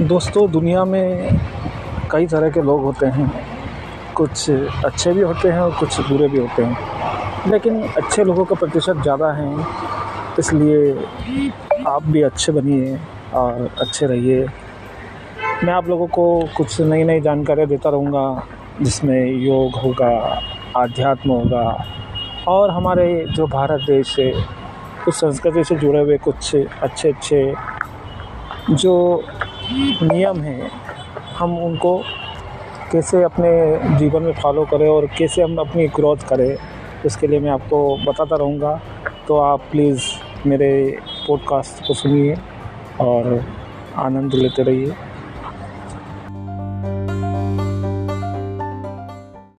दोस्तों, दुनिया में कई तरह के लोग होते हैं। कुछ अच्छे भी होते हैं और कुछ बुरे भी होते हैं। लेकिन अच्छे लोगों का प्रतिशत ज़्यादा हैं, इसलिए आप भी अच्छे बनिए और अच्छे रहिए। मैं आप लोगों को कुछ नई नई जानकारियाँ देता रहूँगा, जिसमें योग होगा, आध्यात्म होगा और हमारे जो भारत देश है, उस संस्कृति से जुड़े हुए कुछ अच्छे अच्छे जो नियम हैं। हम उनको कैसे अपने जीवन में फॉलो करें और कैसे हम अपनी ग्रोथ करें इसके लिए मैं आपको बताता रहूँगा। तो आप प्लीज़ मेरे पॉडकास्ट को सुनिए और आनंद लेते रहिए।